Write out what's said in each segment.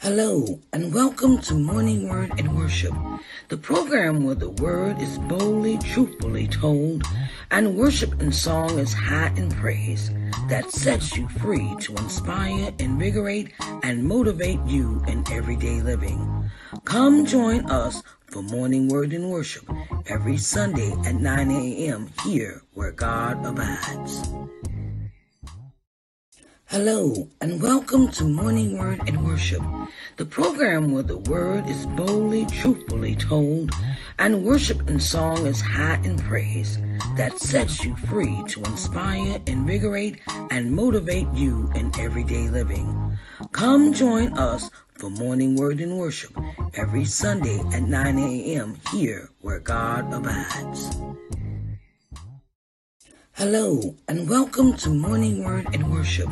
Hello, and welcome to Morning Word and Worship, the program where the word is boldly, truthfully told, and worship and song is high in praise that sets you free to inspire, invigorate, and motivate you in everyday living. Come join us for Morning Word and Worship every Sunday at 9 a.m. here where God abides. Hello, and welcome to Morning Word and Worship, the program where the word is boldly, truthfully told, and worship and song is high in praise that sets you free to inspire, invigorate, and motivate you in everyday living. Come join us for Morning Word and Worship every Sunday at 9 a.m. here where God abides. Hello, and welcome to Morning Word and Worship,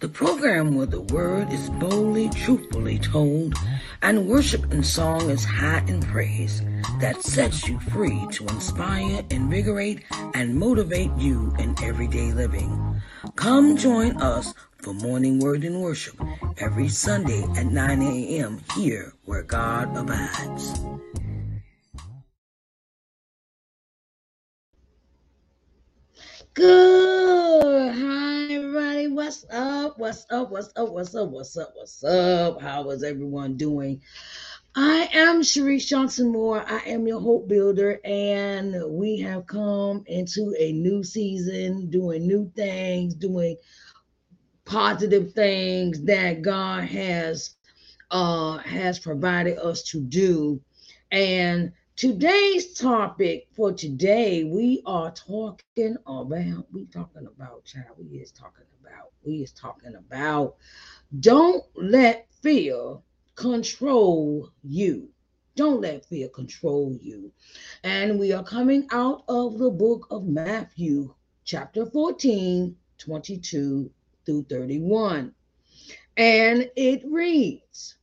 the program where the word is boldly, truthfully told, and worship and song is high in praise that sets you free to inspire, invigorate, and motivate you in everyday living. Come join us for Morning Word and Worship every Sunday at 9 a.m. here where God abides. Good. Hi, everybody. What's up? What's up? What's up? What's up? What's up? What's up? How is everyone doing? I am Sharise Johnson Moore. I am your hope builder, and we have come into a new season, doing new things, doing positive things that God has uh has provided us to do. And Today's topic for today, we are talking about, we talking about, child, we is talking about, we is talking about, don't let fear control you. Don't let fear control you. And we are coming out of the book of Matthew, chapter 14, 22 through 31. And it reads,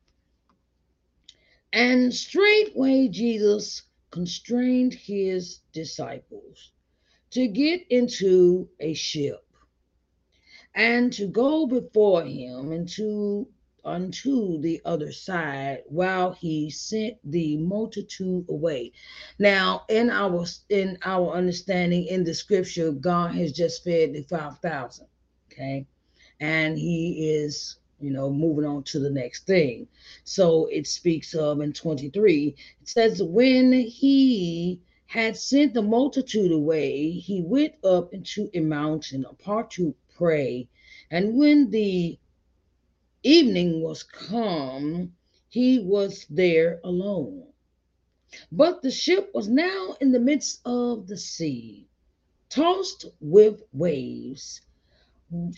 and straightway Jesus constrained his disciples to get into a ship and to go before him into unto the other side while he sent the multitude away. Now in our in our understanding in the scripture god has just fed the 5000 okay? And he is you know, moving on to the next thing. So it speaks of in 23, it says, When he had sent the multitude away, he went up into a mountain apart to pray. And when the evening was come, he was there alone. But the ship was now in the midst of the sea, tossed with waves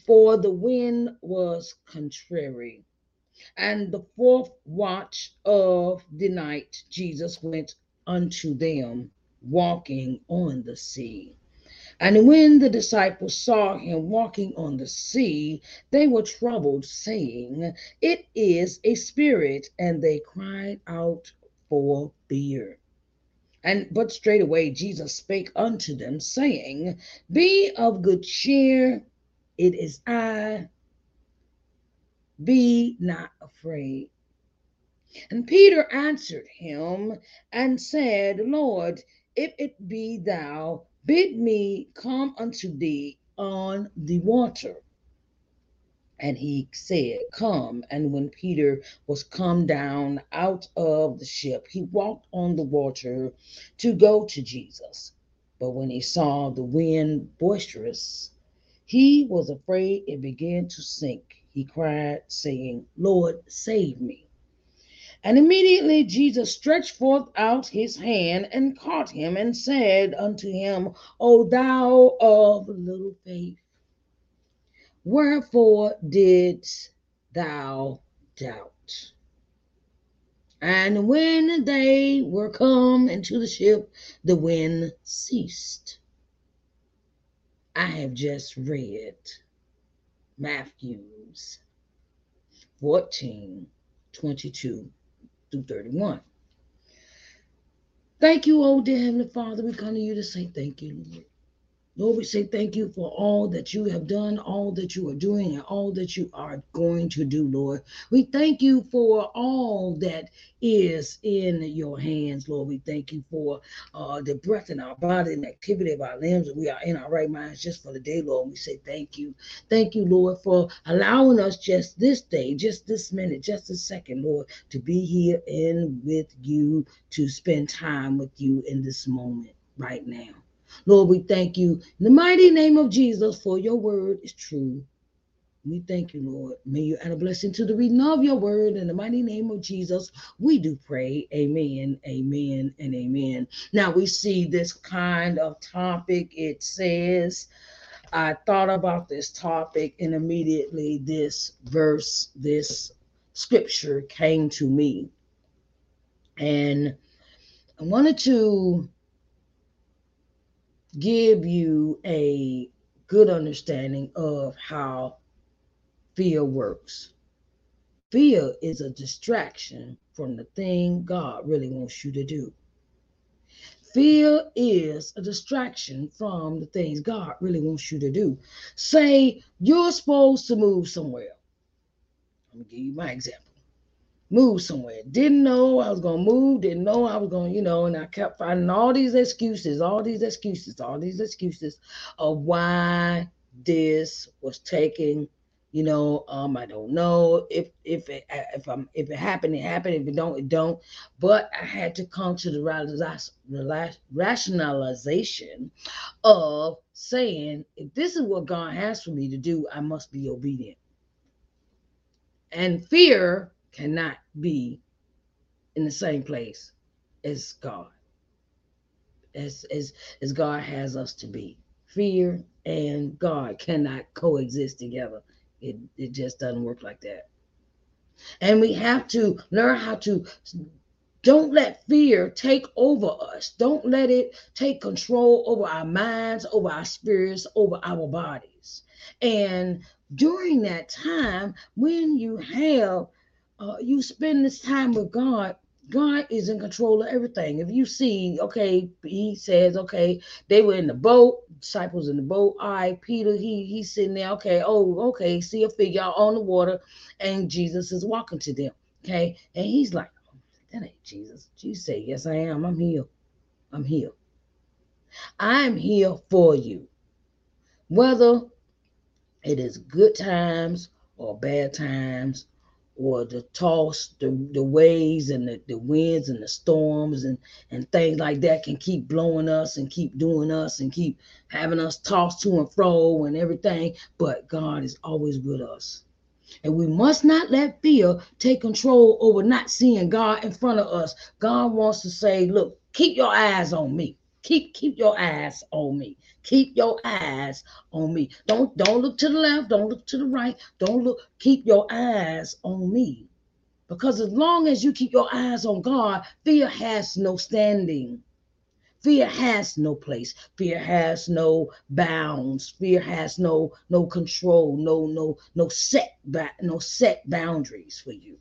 for the wind was contrary. And the fourth watch of the night, Jesus went unto them, walking on the sea. And when the disciples saw him walking on the sea, they were troubled, saying, It is a spirit. And they cried out for fear. And but straightway Jesus spake unto them, saying, Be of good cheer, it is I. Be not afraid. And Peter answered him and said, Lord, if it be thou, bid me come unto thee on the water. And he said, Come. And when Peter was come down out of the ship, he walked on the water to go to Jesus. But when he saw the wind boisterous, he was afraid and began to sink. He cried, saying, Lord, save me. And immediately Jesus stretched forth out his hand and caught him and said unto him, O thou of little faith, wherefore didst thou doubt? And when they were come into the ship, the wind ceased. I have just read Matthew's 14 22 through 31. Thank you, oh dear Heavenly Father. We come to you to say thank you, Lord. Lord, we say thank you for all that you have done, all that you are doing, and all that you are going to do, Lord. We thank you for all that is in your hands, Lord. We thank you for uh, the breath in our body and activity of our limbs, we are in our right minds just for the day, Lord. We say thank you. Thank you, Lord, for allowing us just this day, just this minute, just a second, Lord, to be here and with you, to spend time with you in this moment right now. Lord, we thank you in the mighty name of Jesus for your word is true. We thank you, Lord. May you add a blessing to the reading of your word in the mighty name of Jesus. We do pray. Amen, amen, and amen. Now we see this kind of topic. It says, I thought about this topic, and immediately this verse, this scripture came to me. And I wanted to give you a good understanding of how fear works. Fear is a distraction from the thing God really wants you to do. Fear is a distraction from the things God really wants you to do. Say you're supposed to move somewhere. Let me give you my example move somewhere. Didn't know I was gonna move, didn't know I was gonna, you know, and I kept finding all these excuses, all these excuses, all these excuses of why this was taking, you know, um, I don't know if if it if I'm if it happened, it happened. If it don't, it don't. But I had to come to the rationalization of saying, if this is what God has for me to do, I must be obedient. And fear cannot be in the same place as God, as, as, as God has us to be. Fear and God cannot coexist together. It, it just doesn't work like that. And we have to learn how to don't let fear take over us. Don't let it take control over our minds, over our spirits, over our bodies. And during that time, when you have uh, you spend this time with God, God is in control of everything. If you see, okay, he says, okay, they were in the boat, disciples in the boat. Right, Peter, he he's sitting there. Okay, oh, okay, see a figure on the water, and Jesus is walking to them. Okay, and he's like, oh, that ain't Jesus. Jesus said, yes, I am. I'm here. I'm here. I'm here for you. Whether it is good times or bad times or the toss, the, the waves and the, the winds and the storms and, and things like that can keep blowing us and keep doing us and keep having us tossed to and fro and everything. But God is always with us. And we must not let fear take control over not seeing God in front of us. God wants to say, look, keep your eyes on me. Keep keep your eyes on me. Keep your eyes on me. Don't don't look to the left, don't look to the right. Don't look keep your eyes on me. Because as long as you keep your eyes on God, fear has no standing. Fear has no place. Fear has no bounds. Fear has no no control, no no no set no set boundaries for you.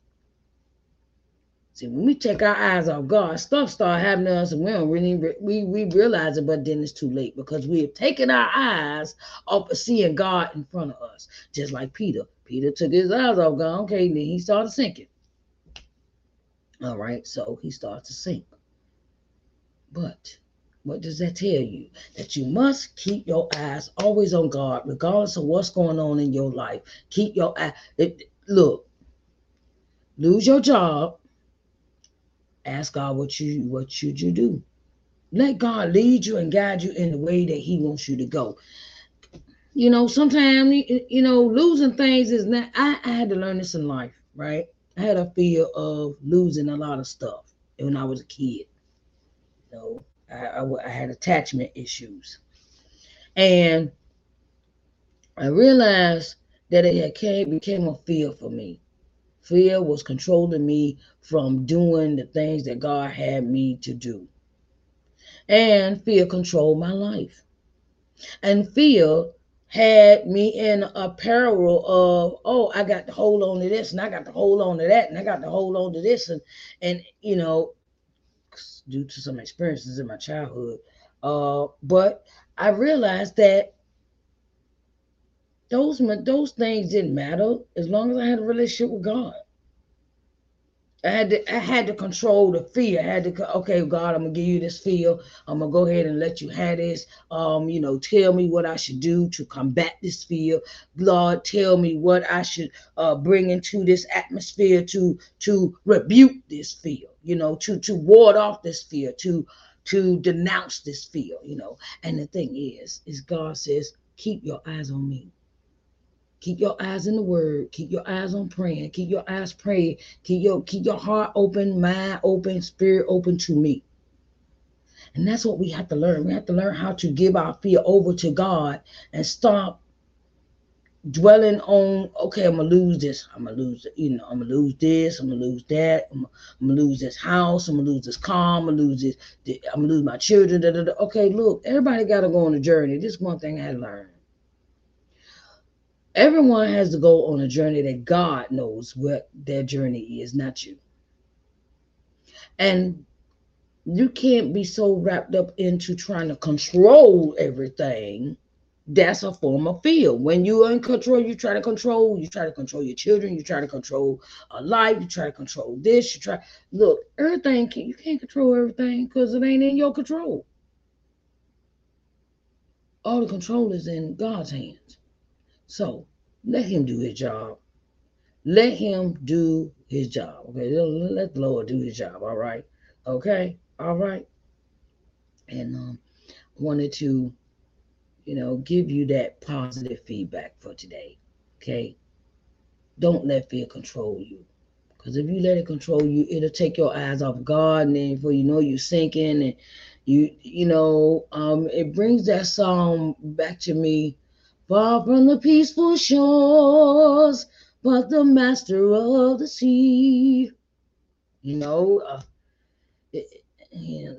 See, when we take our eyes off God, stuff start happening to us, and we don't really we we realize it, but then it's too late because we have taken our eyes off of seeing God in front of us, just like Peter. Peter took his eyes off God. Okay, then he started sinking. All right, so he started to sink. But what does that tell you? That you must keep your eyes always on God, regardless of what's going on in your life. Keep your eye. It, look, lose your job ask God what you what should you do. Let God lead you and guide you in the way that He wants you to go. You know, sometimes you know losing things is not. I, I had to learn this in life, right? I had a fear of losing a lot of stuff when I was a kid. You know, I, I, I had attachment issues, and I realized that it came became a fear for me. Fear was controlling me from doing the things that God had me to do. And fear controlled my life. And fear had me in a peril of, oh, I got to hold on to this and I got to hold on to that and I got to hold on to this. And, and you know, due to some experiences in my childhood, Uh, but I realized that those those things didn't matter as long as I had a relationship with God. I had to I had to control the fear. I had to okay, God, I'm gonna give you this fear. I'm gonna go ahead and let you have this. Um, you know, tell me what I should do to combat this fear. Lord, tell me what I should uh bring into this atmosphere to to rebuke this fear, you know, to to ward off this fear, to to denounce this fear, you know. And the thing is, is God says, keep your eyes on me. Keep your eyes in the word. Keep your eyes on praying. Keep your eyes praying. Keep your keep your heart open, mind open, spirit open to me. And that's what we have to learn. We have to learn how to give our fear over to God and stop dwelling on, okay, I'm gonna lose this. I'm gonna lose, you know, I'm gonna lose this. I'm gonna lose that. I'm, I'm gonna lose this house. I'm gonna lose this car. I'm gonna lose this. I'm gonna lose my children. Da, da, da. Okay, look, everybody got to go on a journey. This one thing I learned Everyone has to go on a journey that God knows what their journey is, not you. And you can't be so wrapped up into trying to control everything. That's a form of fear. When you are in control, you try to control, you try to control your children, you try to control a life, you try to control this, you try look, everything can you can't control everything because it ain't in your control. All the control is in God's hands. So let him do his job. Let him do his job. Okay. Let the Lord do his job. All right. Okay. All right. And um wanted to, you know, give you that positive feedback for today. Okay. Don't let fear control you. Because if you let it control you, it'll take your eyes off God, and then before you know you're sinking, and you you know, um, it brings that song back to me far from the peaceful shores, but the master of the sea. You know, uh, it,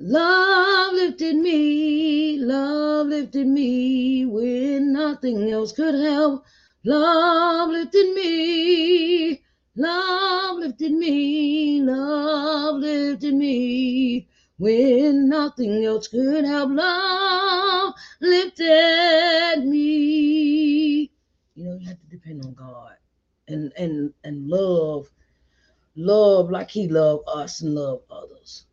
love lifted me, love lifted me when nothing else could help. Love lifted me, love lifted me, love lifted me when nothing else could help. Love lifted me. Depend on God and and and love, love like He loved us and love others.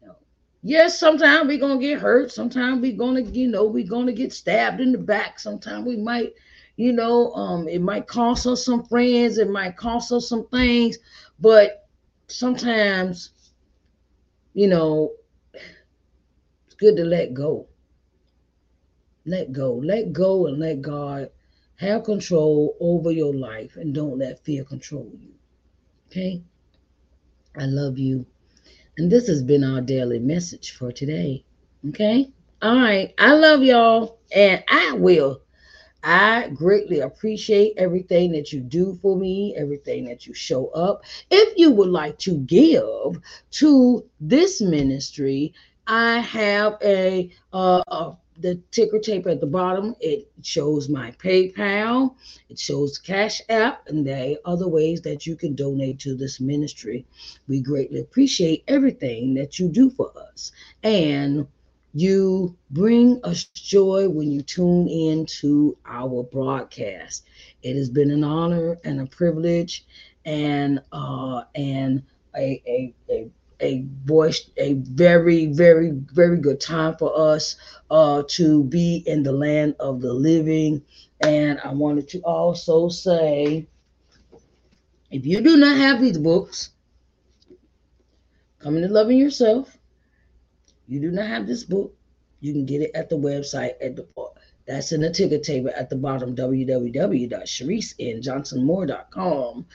You know, yes, sometimes we're gonna get hurt. Sometimes we're gonna, you know, we're gonna get stabbed in the back. Sometimes we might, you know, um, it might cost us some friends. It might cost us some things, but sometimes you know, it's good to let go. Let go. Let go and let God have control over your life and don't let fear control you. Okay? I love you. And this has been our daily message for today. Okay? All right. I love y'all. And I will I greatly appreciate everything that you do for me, everything that you show up. If you would like to give to this ministry, I have a, uh, a the ticker tape at the bottom. It shows my PayPal, it shows Cash App, and are other ways that you can donate to this ministry. We greatly appreciate everything that you do for us. And you bring us joy when you tune in to our broadcast. It has been an honor and a privilege and uh, and a, a, a a voice a very very very good time for us uh, to be in the land of the living. And i wanted to also say if you do not have these books coming to loving yourself. You do not have this book, you can get it at the website at the that's in the ticket table at the bottom www.sharicenjohnsonmoore.com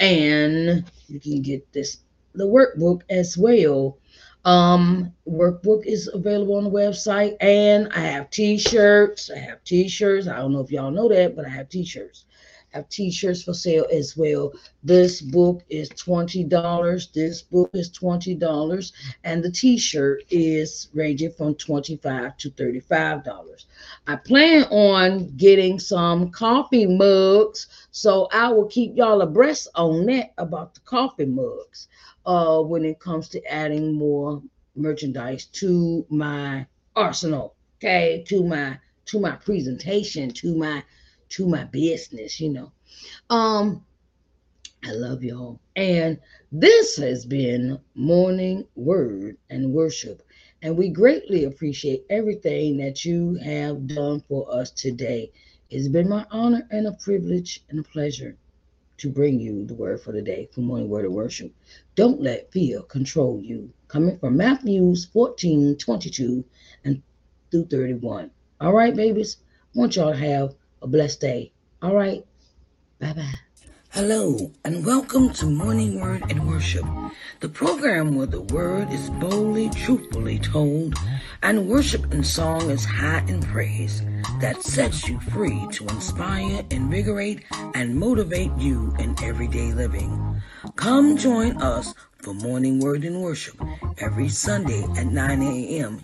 and you can get this the workbook as well um workbook is available on the website and i have t-shirts i have t-shirts i don't know if y'all know that but i have t-shirts I have t-shirts for sale as well. This book is $20. This book is $20 and the t-shirt is ranging from 25 to $35. I plan on getting some coffee mugs, so I will keep y'all abreast on that about the coffee mugs uh when it comes to adding more merchandise to my arsenal, okay, to my to my presentation, to my to my business, you know. Um, I love y'all. And this has been Morning Word and Worship. And we greatly appreciate everything that you have done for us today. It's been my honor and a privilege and a pleasure to bring you the word for the day for Morning Word of Worship. Don't let fear control you. Coming from Matthews 14 22 and through 31. All right, babies. I want y'all to have a blessed day. All right. Bye bye. Hello, and welcome to Morning Word and Worship, the program where the word is boldly, truthfully told, and worship and song is high in praise that sets you free to inspire, invigorate, and motivate you in everyday living. Come join us for Morning Word and Worship every Sunday at 9 a.m.